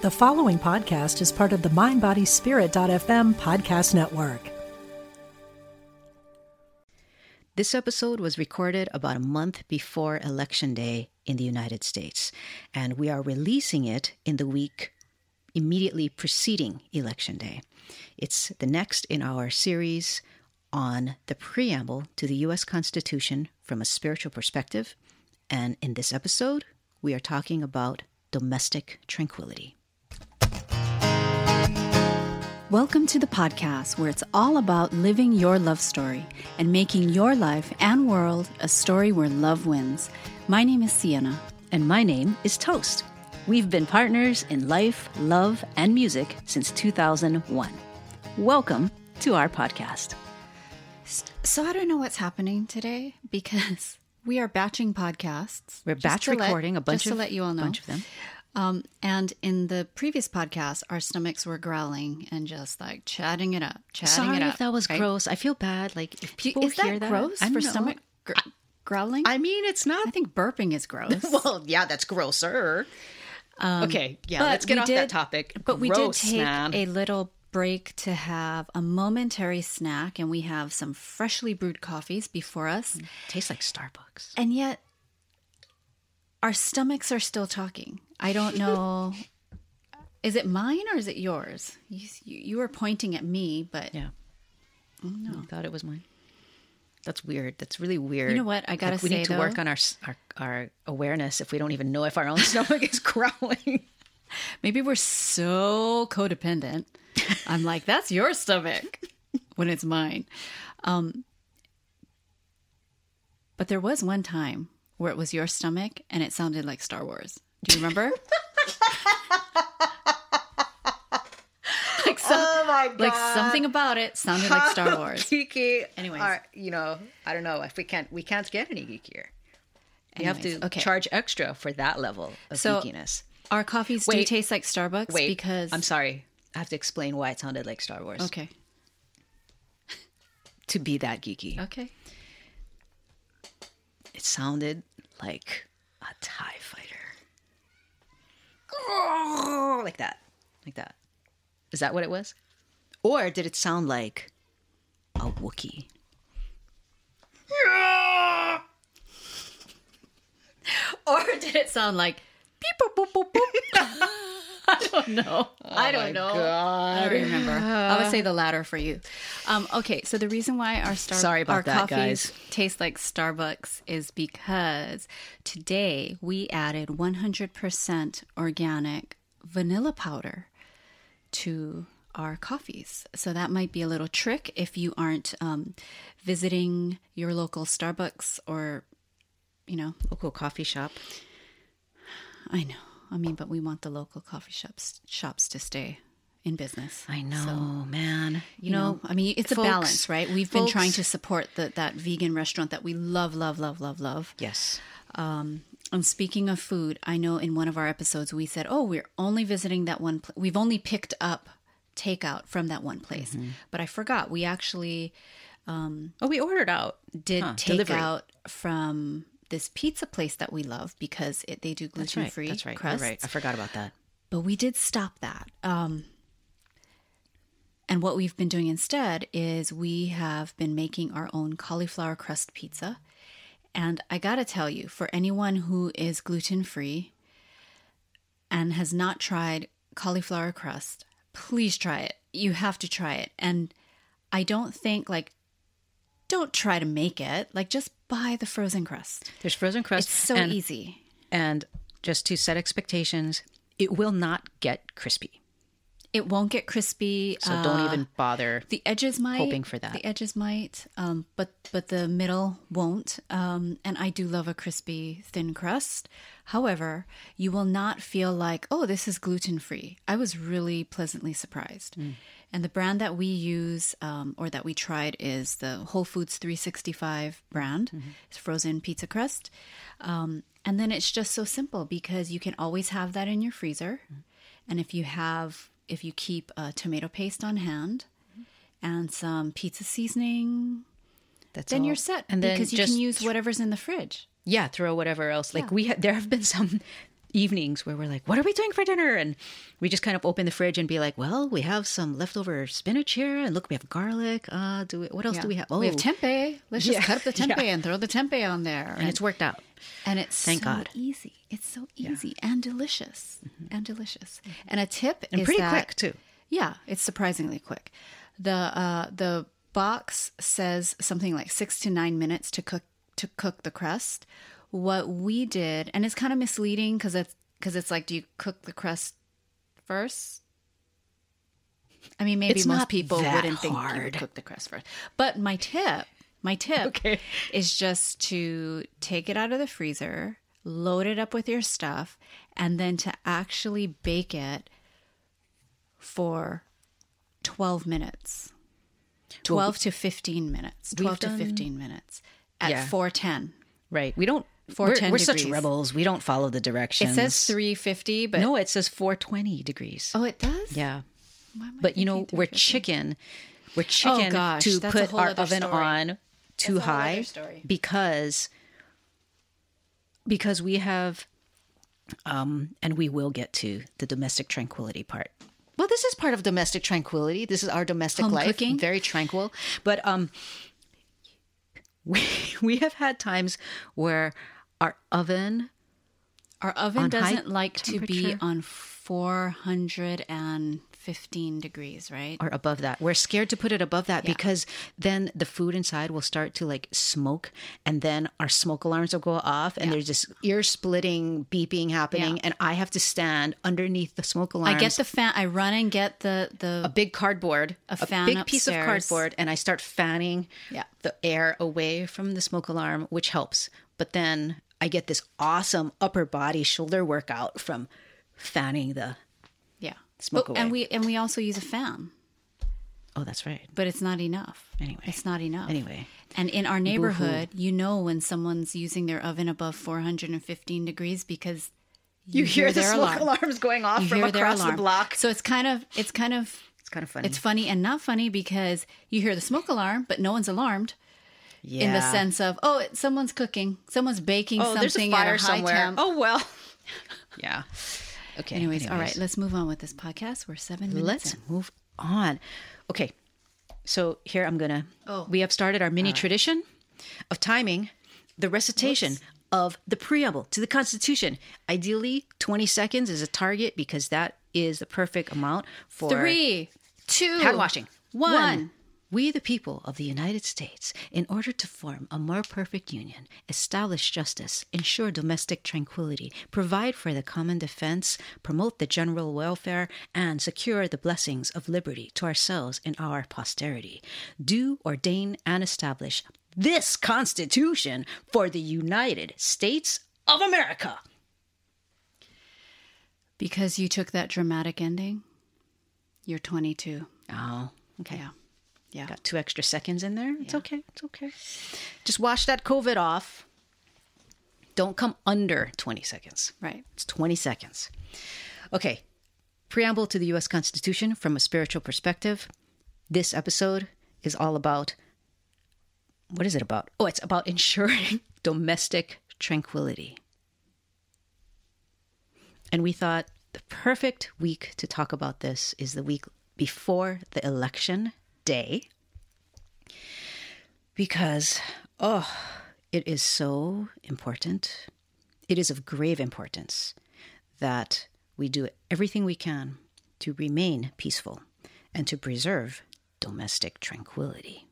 The following podcast is part of the MindBodySpirit.fm podcast network. This episode was recorded about a month before Election Day in the United States, and we are releasing it in the week immediately preceding Election Day. It's the next in our series on the preamble to the U.S. Constitution from a spiritual perspective, and in this episode, we are talking about domestic tranquility. Welcome to the podcast where it's all about living your love story and making your life and world a story where love wins. My name is Siena. And my name is Toast. We've been partners in life, love, and music since 2001. Welcome to our podcast. So I don't know what's happening today because we are batching podcasts. We're batch to let- recording a bunch just of to let you all know. bunch of them. Um, and in the previous podcast, our stomachs were growling and just like chatting it up, chatting Sorry it up. if that was right? gross. I feel bad. Like if you- people is hear that, gross for know. stomach gr- growling? I mean, it's not. I think burping is gross. well, yeah, that's grosser. okay, yeah, Um, let's get off did- that topic. But we did take man. a little break to have a momentary snack, and we have some freshly brewed coffees before us. tastes like Starbucks. And yet, our stomachs are still talking. I don't know. is it mine or is it yours? You, you, you were pointing at me, but Yeah. no, I thought it was mine. That's weird. That's really weird. You know what? I gotta we need say, to work on our, our our awareness if we don't even know if our own stomach is growling. maybe we're so codependent. I'm like, that's your stomach when it's mine. Um, but there was one time where it was your stomach and it sounded like Star Wars. Do you remember? like, some, Oh my like something about it sounded like Star Wars. Geeky. Anyways. Right, you know, I don't know if we can't we can't get any geekier. You have to okay. charge extra for that level of So- geekiness. Our coffees do taste like Starbucks Wait, because I'm sorry. I have to explain why it sounded like Star Wars. Okay, To be that geeky. okay. It sounded like a TIE fighter. Like that. Like that. Is that what it was? Or did it sound like a Wookiee? Or did it sound like beep boop boop boop boop? I don't know. I don't know. I don't remember. I would say the latter for you. Um, okay, so the reason why our star Sorry about our that, coffees guys. taste like Starbucks is because today we added 100% organic vanilla powder to our coffees. So that might be a little trick if you aren't um, visiting your local Starbucks or, you know, Local coffee shop. I know. I mean, but we want the local coffee shops shops to stay in business. I know, man. You know, I mean, it's folks- a balance, right? We've been trying to support the, that vegan restaurant that we love, love, love, love, love. Yes. Um, and speaking of food, I know in one of our episodes we said, "Oh, we're only visiting that one. Pl- we've only picked up takeout from that one place." But I forgot we actually Um, Oh, we ordered out. did Huh, takeout from this pizza place that we love because it, they do gluten free. That's right. You're crusts. right. I forgot about that. but we did stop that. Um, and what we've been doing instead is we have been making our own cauliflower crust pizza. And I gotta tell you, for anyone who is gluten free and has not tried cauliflower crust, please try it. You have to try it. And I don't think, like, don't try to make it. Like, just buy the frozen crust. There's frozen crust. It's so and, easy. And just to set expectations, it will not get crispy. It won't get crispy. So don't uh, even bother. The edges might hoping for that. The edges might, um, but but the middle won't. Um, and I do love a crispy thin crust. However, you will not feel like oh this is gluten free. I was really pleasantly surprised. Mm. And the brand that we use um, or that we tried is the Whole Foods 365 brand. Mm-hmm. It's frozen pizza crust. Um, and then it's just so simple because you can always have that in your freezer. Mm. And if you have, if you keep a tomato paste on hand and some pizza seasoning, That's then all. you're set. And then because you can use whatever's in the fridge. yeah, throw whatever else. Like we, ha- there have been some evenings where we're like, what are we doing for dinner? And we just kind of open the fridge and be like, well, we have some leftover spinach here, and look, we have garlic. Uh, do we, what else Yeah. do we have? Oh, We have tempeh. Let's just cut up the tempeh Yeah. and throw the tempeh on there. and it's worked out. and it's Thank so God. easy. It's so easy and delicious and delicious. And a tip And is pretty that- quick too. Yeah, it's surprisingly quick. The uh, the box says something like six to nine minutes to cook to cook the crust. What we did, and it's kind of misleading because it's because it's like, do you cook the crust first? I mean, maybe It's most people wouldn't think you would cook the crust first. But my tip, my tip, Okay. is just to take it out of the freezer, load it up with your stuff, and then to actually bake it for 12 minutes. 12 to 15 minutes. 12 to done- 15 minutes at Yeah. 410. Right. We don't. We're, we're such rebels. We don't follow the directions. It says 350, but no. It says 420 degrees. Oh, it does? Yeah. Why am I But you know, we're chicken. We're chicken gosh, to put our oven story. on too That's a whole other high because because we have um and we will get to the domestic tranquility part. Well, this is part of domestic tranquility. This is our domestic Home life, cooking? very tranquil. But um we we have had times where our oven Our oven doesn't like to be on 415 degrees, right? or above that. We're scared to put it above that because then the food inside will start to like smoke and then our smoke alarms will go off and there's this ear splitting beeping happening Yeah. and I have to stand underneath the smoke alarm. I get the fan. I run and get the the a big cardboard, a, fan big piece of cardboard, and I start fanning Yeah. the air away from the smoke alarm, which helps. But then I get this awesome upper body shoulder workout from fanning the. yeah. Smoke But- and we and we also use a fan, Oh, that's right. but it's not enough. Anyway. it's not enough. Anyway. And in our neighborhood, you know when someone's using their oven above 415 degrees because You, hear, the their smoke alarm. alarms going off You from across the block. So it's kind of it's kind of It's kind of funny. it's funny and not funny because you hear the smoke alarm, but no one's alarmed. In the sense of oh someone's cooking someone's baking oh, there's a something fire a high somewhere. temp Oh well. yeah. Okay. anyways, all right let's move on with this podcast we're seven minutes Let's in. move on. Okay. So here I'm gonna. Oh. We have started our mini tradition of timing the recitation of the preamble to the Constitution. Ideally, 20 seconds is a target because that is the perfect amount for three two hand washing. one. We, the people of the United States, in order to form a more perfect union, establish justice, ensure domestic tranquility, provide for the common defense, promote the general welfare, and secure the blessings of liberty to ourselves and our posterity, do ordain and establish this Constitution for the United States of America. because you took that dramatic ending you're 22 Oh, okay. yeah yeah Got two extra seconds in there. It's okay. It's okay. Just wash that COVID off. Don't come under 20 seconds. right It's 20 seconds. Okay. Preamble to the U.S. Constitution from a spiritual perspective. This episode is all about what is it about? Oh, it's about ensuring domestic tranquility. And we thought the perfect week to talk about this is the week before the election day. Because, oh, it is so important. It is of grave importance that we do everything we can to remain peaceful and to preserve domestic tranquility,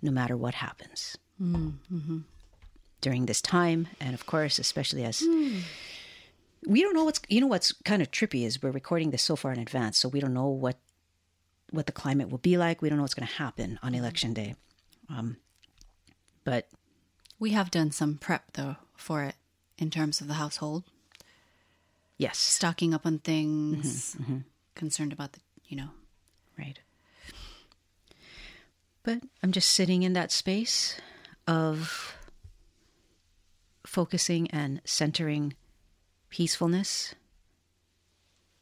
no matter what happens. Mm-hmm. During this time, and of course, especially as hmm. we don't know what's you know what's kind of trippy is we're recording this so far in advance, so we don't know what what the climate will be like. We don't know what's going to happen on mm-hmm. election day. Um, but we have done some prep though for it in terms of the household yes, stocking up on things mm-hmm, mm-hmm. concerned about the you know right. But I'm just sitting in that space of focusing and centering peacefulness.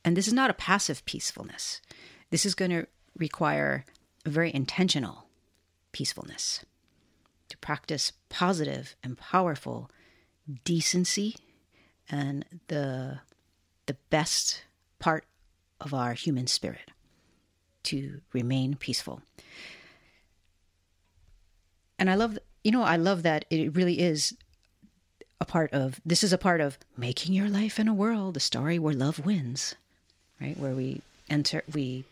And this is not a passive peacefulness. This is going to require a very intentional peacefulness to practice positive and powerful decency and the the best part of our human spirit to remain peaceful. And I love, you know, I love that it really is a part of this is a part of making your life in a world, a story where love wins, right? Where we enter, we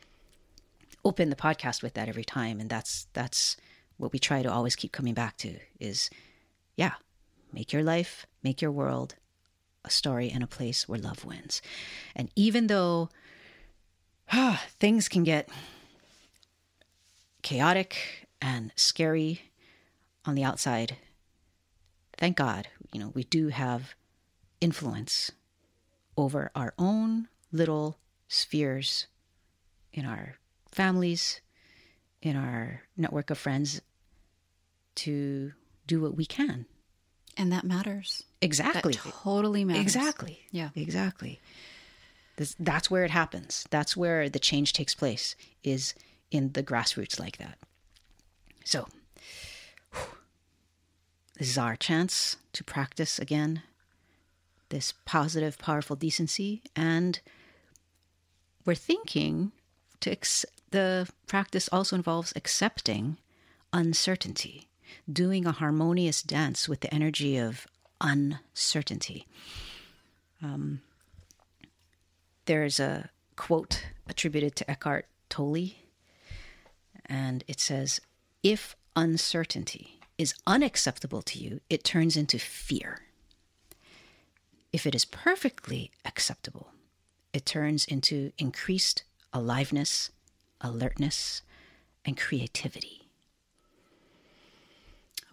open the podcast with that every time, and that's that's what we try to always keep coming back to is, yeah, make your life, make your world a story and a place where love wins. And even though ah, things can get chaotic and scary on the outside, thank God, you know, we do have influence over our own little spheres in our families, in our network of friends to do what we can. And that matters. Exactly. That totally matters. Exactly. Yeah. Exactly. This, that's where it happens. That's where the change takes place is in the grassroots like that. So, whew, this is our chance to practice again this positive, powerful decency. And we're thinking to ex- the practice also involves accepting uncertainty, doing a harmonious dance with the energy of uncertainty. Um, there's a quote attributed to Eckhart Tolle, and it says, If uncertainty is unacceptable to you, it turns into fear. If it is perfectly acceptable, it turns into increased aliveness, alertness, and creativity.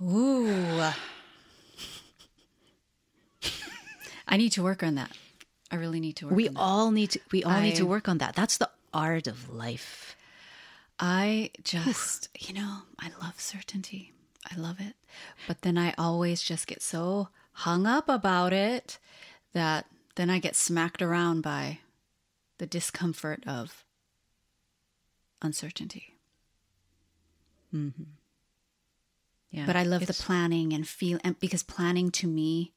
Ooh. I need to work on that. I really need to work We on that. all need to we all need to work on that. That's the art of life. I just, you know, I love certainty. I love it. But then I always just get so hung up about it that then I get smacked around by the discomfort of uncertainty. Mm-hmm. Yeah. But I love the planning and feel and because planning to me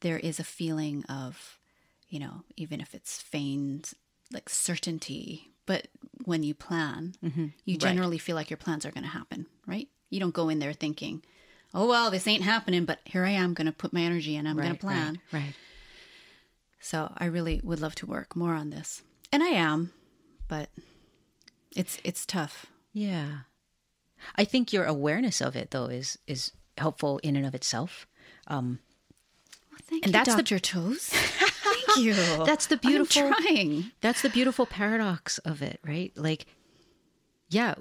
there is a feeling of, you know, even if it's feigned like certainty, but when you plan, mm-hmm. you generally feel like your plans are going to happen, right? You don't go in there thinking, "Oh well, this ain't happening, but here I am going to put my energy in. I'm going to plan." Right, right. So I really would love to work more on this, and I am, but it's it's tough. Yeah. I think your awareness of it though is is helpful in and of itself. Um Thank you. And you, that's the- Dr. Toast. Thank you. That's the beautiful I'm trying. That's the beautiful paradox of it, right? Like yeah,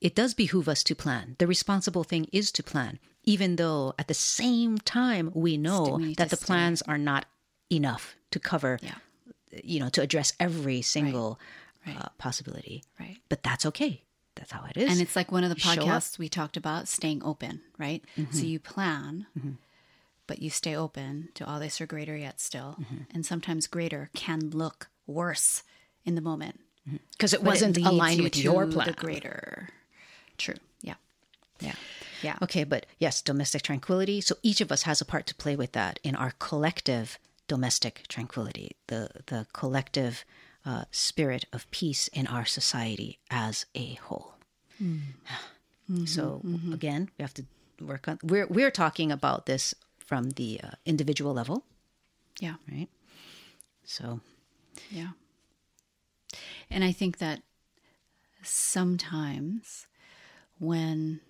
it does behoove us to plan. The responsible thing is to plan, even though at the same time we know need that the plans are not enough to cover Yeah. you know, to address every single Right. Uh, possibility. Right. But that's okay. That's how it is. And it's like one of the. Mm-hmm. podcasts we talked about staying open, right? So you plan, but you stay open to all this or greater yet still. Mm-hmm. And sometimes greater can look worse in the moment. because it but it wasn't leads aligned you with your plan. The greater. True. Yeah. Yeah. Yeah. Okay, but yes, domestic tranquility. So each of us has a part to play with that in our collective domestic tranquility, the the collective uh, spirit of peace in our society as a whole. So again, we have to work on. We're we're talking about this from the uh, individual level, Yeah. right? So Yeah. And I think that sometimes when,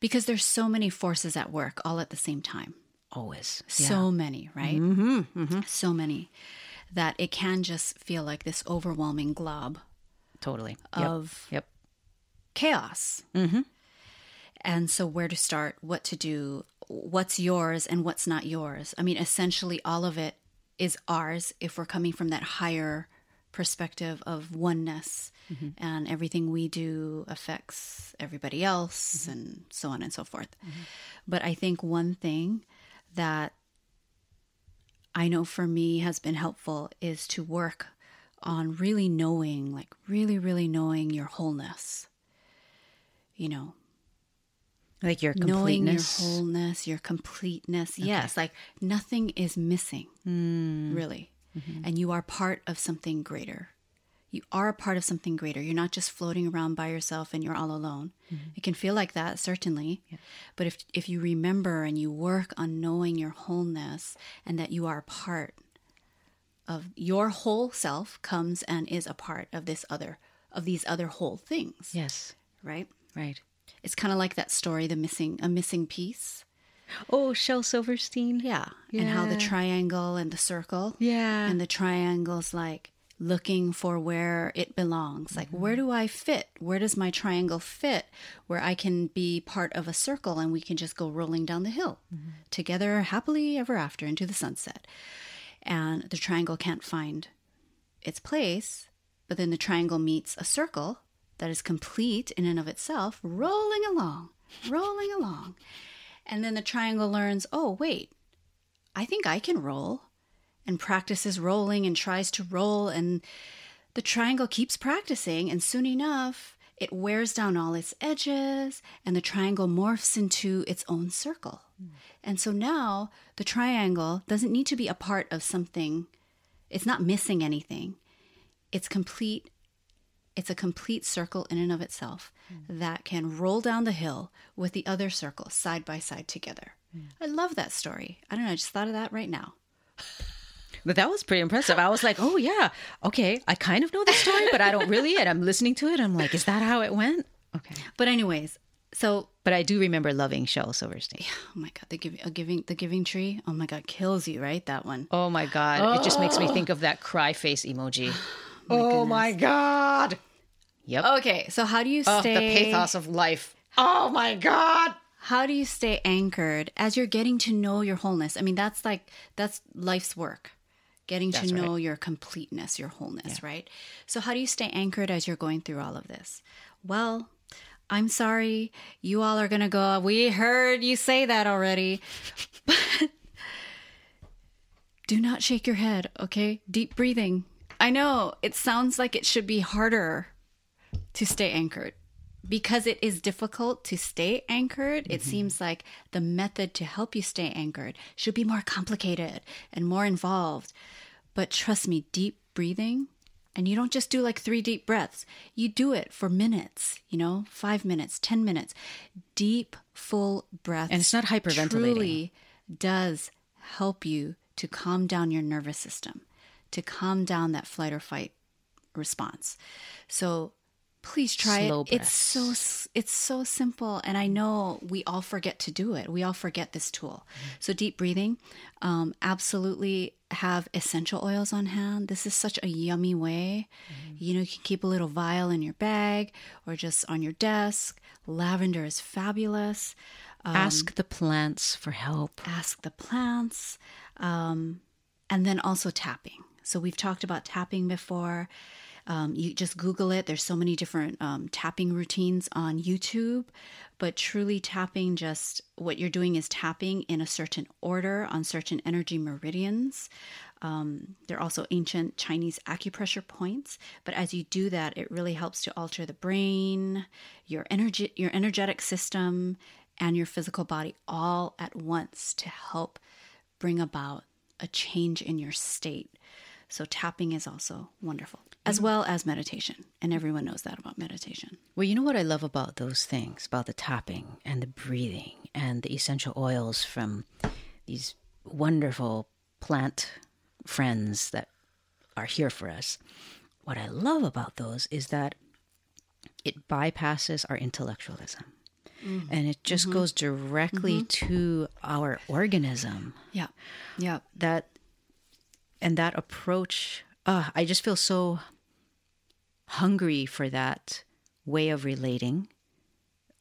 because there's so many forces at work all at the same time, always, so many, right? Mm-hmm, So many that it can just feel like this overwhelming glob totally Yep. of Yep. chaos. Mm-hmm. And so, where to start, what to do, what's yours and what's not yours. I mean, essentially, all of it is ours if we're coming from that higher perspective of oneness mm-hmm. and everything we do affects everybody else mm-hmm. and so on and so forth. Mm-hmm. But I think one thing that I know for me has been helpful is to work on really knowing, like really, really knowing your wholeness. You know, Like your knowing your wholeness, your completeness. Yes, like nothing is missing, Hmm. really. Mm-hmm. And you are part of something greater. You are a part of something greater. You're not just floating around by yourself and you're all alone. Mm-hmm. It can feel like that, certainly. But if if you remember and you work on knowing your wholeness and that you are a part of your whole self comes and is a part of this other of these other whole things, yes. right? Right. It's kind of like that story, the missing a missing piece. Oh, Shel Silverstein. Yeah. And how the triangle and the circle. Yeah. And the triangle's like looking for where it belongs. Like, where do I fit? Where does my triangle fit? Where I can be part of a circle and we can just go rolling down the hill together happily ever after into the sunset. And the triangle can't find its place, but then the triangle meets a circle that is complete in and of itself, rolling along, rolling along. And then the triangle learns, oh, wait, I think I can roll, and practices rolling and tries to roll. And the triangle keeps practicing, and soon enough, it wears down all its edges, and the triangle morphs into its own circle. Hmm. And so now the triangle doesn't need to be a part of something, it's not missing anything. It's complete it's a complete circle in and of itself hmm. that can roll down the hill with the other circle side by side together. Hmm. I love that story. I don't know, I just thought of that right now. But that was pretty impressive. I was like, oh, yeah. Okay. I kind of know the story, but I don't really. And I'm listening to it. I'm like, is that how it went? Okay. But anyways, so But I do remember loving Shel Silverstein. oh my god, the giving, a giving, the giving tree. Oh my god, kills you, right? That one. Oh my God. It just makes me think of that cry face emoji. oh my oh God. Yep. Okay, so how do you Oh, stay? the pathos of life. Oh my God. How do you stay anchored as you're getting to know your wholeness? I mean, that's like that's life's work. Getting That's to know your completeness, your wholeness, right? So how do you stay anchored as you're going through all of this? Well, I'm sorry, you all are going to go, we heard you say that already. But do not shake your head, okay? Deep breathing. I know it sounds like it should be harder to stay anchored because it is difficult to stay anchored. It mm-hmm. seems like the method to help you stay anchored should be more complicated and more involved. But trust me, deep breathing, and you don't just do like three deep breaths, you do it for minutes, you know, five minutes, 10 minutes. Deep, full breaths. And it's not hyperventilating. Truly does help you to calm down your nervous system, to calm down that flight or fight response. So please try Slow it. It's so it's so simple, and I know we all forget to do it. We all forget this tool. So deep breathing, um, absolutely have essential oils on hand. This is such a yummy way. You know, you can keep a little vial in your bag or just on your desk. Lavender is fabulous. Ask the plants for help. Ask the plants, um, and then also tapping. So we've talked about tapping before. Um, you just Google it. There's so many different um, tapping routines on YouTube, but truly tapping just what you're doing is tapping in a certain order on certain energy meridians. Um, they're also ancient Chinese acupressure points, but as you do that, it really helps to alter the brain, your energy, your energetic system, and your physical body all at once to help bring about a change in your state. So tapping is also wonderful, as mm-hmm. well as meditation, and everyone knows that about meditation. Well, you know what I love about those things, about the tapping and the breathing and the essential oils from these wonderful plant friends that are here for us. What I love about those is that it bypasses our intellectualism. Mm-hmm. And it just mm-hmm. goes directly to our organism. Yeah, yeah, That and that approach, uh, I just feel so hungry for that way of relating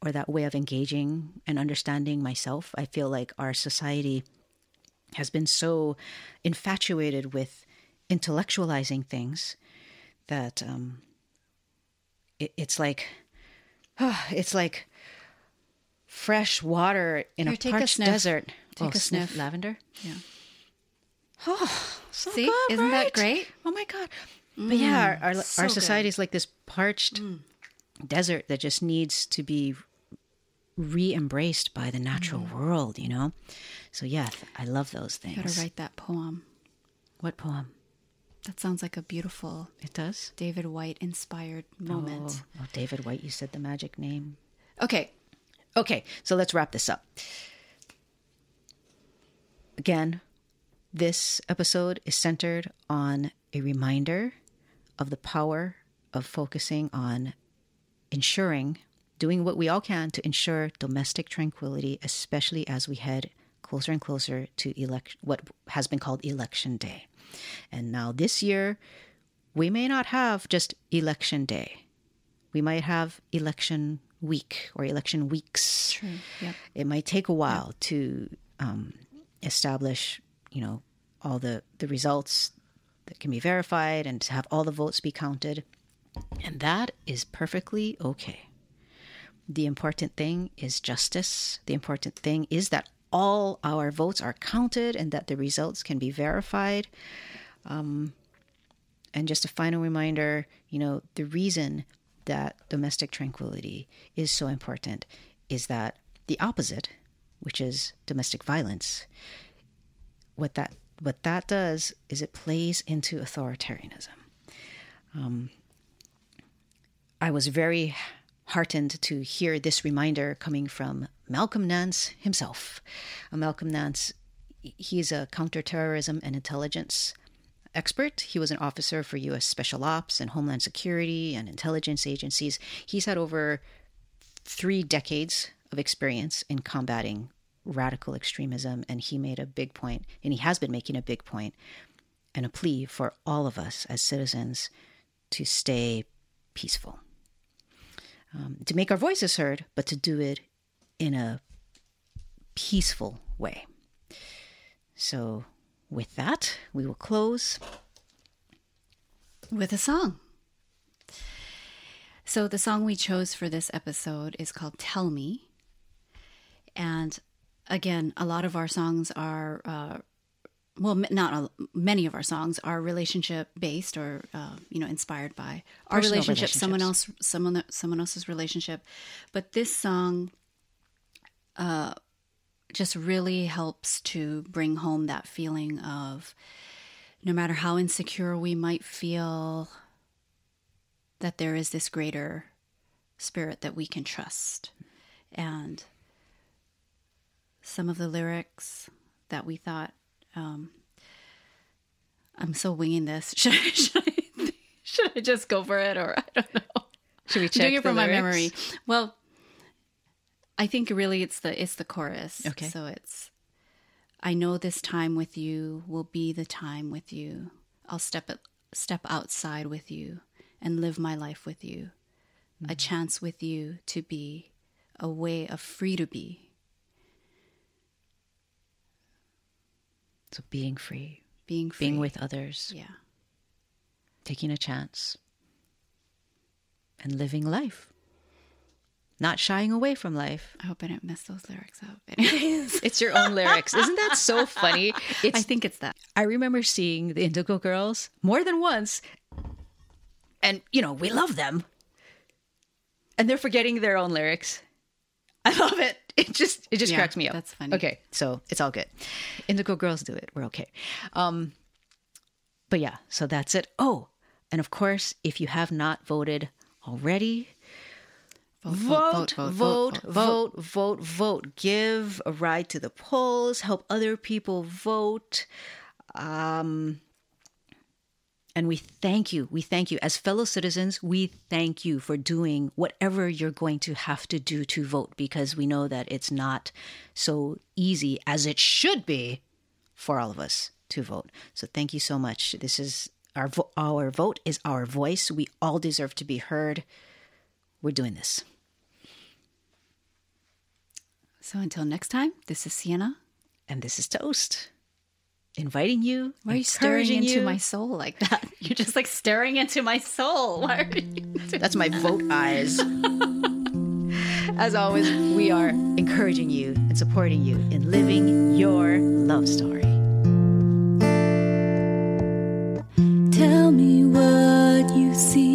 or that way of engaging and understanding myself. I feel like our society has been so infatuated with intellectualizing things that um, it, it's like it's like fresh water in Here, a take a parched sniff. desert. Take oh, a sniff. lavender. yeah. Oh, so See? good, Isn't that great? Oh my god! But yeah, our our, so our good. society is like this parched desert that just needs to be re-embraced by the natural Mm. world, you know. So yeah, I love those You things. gotta write that poem. What poem? That sounds like a beautiful It does. David Whyte inspired moment. Oh, oh, David Whyte, you said the magic name. Okay. Okay, so let's wrap this up. Again, this episode is centered on a reminder of the power of focusing on ensuring, doing what we all can to ensure domestic tranquility, especially as we head closer and closer to elect what has been called election day. And now this year, we may not have just election day. We might have election week or election weeks. True. Yep. It might take a while to um, establish, you know, all the, the results that can be verified and to have all the votes be counted. And that is perfectly okay. The important thing is justice. The important thing is that all our votes are counted and that the results can be verified. Um, and just a final reminder you know, the reason that domestic tranquility is so important is that the opposite, which is domestic violence, what that what that does is it plays into authoritarianism. Um, I was very heartened to hear this reminder coming from Malcolm Nance himself. Uh, Malcolm Nance, he's a counterterrorism and intelligence expert. He was an officer for U.S. Special Ops and Homeland Security and intelligence agencies. He's had over three decades of experience in combating radical extremism, and he made a big point, and he has been making a big point and a plea for all of us as citizens to stay peaceful, um, to make our voices heard, but to do it in a peaceful way. So, with that, we will close. with a song. So, the song we chose for this episode is called Tell Me. And again, a lot of our songs are, uh, well, not a, many of our songs are relationship based or, uh, you know, inspired by our Personal relationship, someone else, someone, someone else's relationship. But this song, uh, just really helps to bring home that feeling of no matter how insecure we might feel, that there is this greater spirit that we can trust. And some of the lyrics that we thought, um, I'm so winging this. Should I, should I, should I just go for it or I don't know? Should we I'm check doing it from my memory. Well, I think really it's the it's the chorus. Okay. So it's I know this time with you will be the time with you. I'll step step outside with you and live my life with you. Mm-hmm. A chance with you to be a way of free to be, So, being free, being free. being with others, Yeah. taking a chance, and living life. Not shying away from life. I hope I didn't mess those lyrics up. Anyways, It's your own lyrics. Isn't that so funny? It's I think it's that. I remember seeing the Indigo Girls more than once, and you know we love them, and they're forgetting their own lyrics. I love it. It just it just Yeah, cracks me up. that's funny. Okay, so it's all good. Indigo Girls do it. We're okay. Um, but yeah, so that's it. Oh, and of course, if you have not voted already, vote, vote, vote, vote, vote. Give a ride to the polls. Help other people vote. Um, and we thank you. We thank you. As fellow citizens, we thank you for doing whatever you're going to have to do to vote because we know that it's not so easy as it should be for all of us to vote. So thank you so much. This is our vo- our vote is our voice. We all deserve to be heard. We're doing this. So until next time, this is Siena. And this is Toast. Inviting you, Why are you staring encouraging into you. my soul like that? You're just like staring into my soul. Why are you? That's my vote eyes. As always, we are encouraging you and supporting you in living your love story. Tell me what you see